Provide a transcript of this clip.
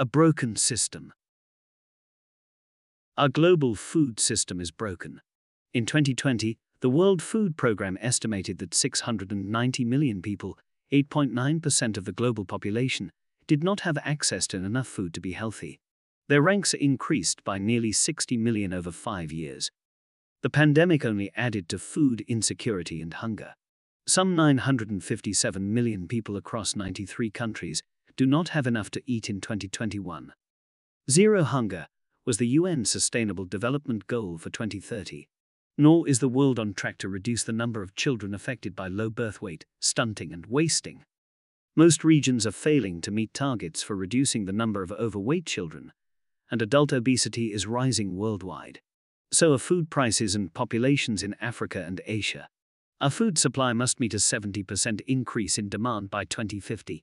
A broken system. Our global food system is broken. In 2020, the World Food Programme estimated that 690 million people, 8.9% of the global population, did not have access to enough food to be healthy. Their ranks increased by nearly 60 million over five years. The pandemic only added to food insecurity and hunger. Some 957 million people across 93 countries do not have enough to eat in 2021. Zero hunger was the UN Sustainable Development Goal for 2030. Nor is the world on track to reduce the number of children affected by low birth weight, stunting, and wasting. Most regions are failing to meet targets for reducing the number of overweight children, and adult obesity is rising worldwide. So are food prices and populations in Africa and Asia. Our food supply must meet a 70% increase in demand by 2050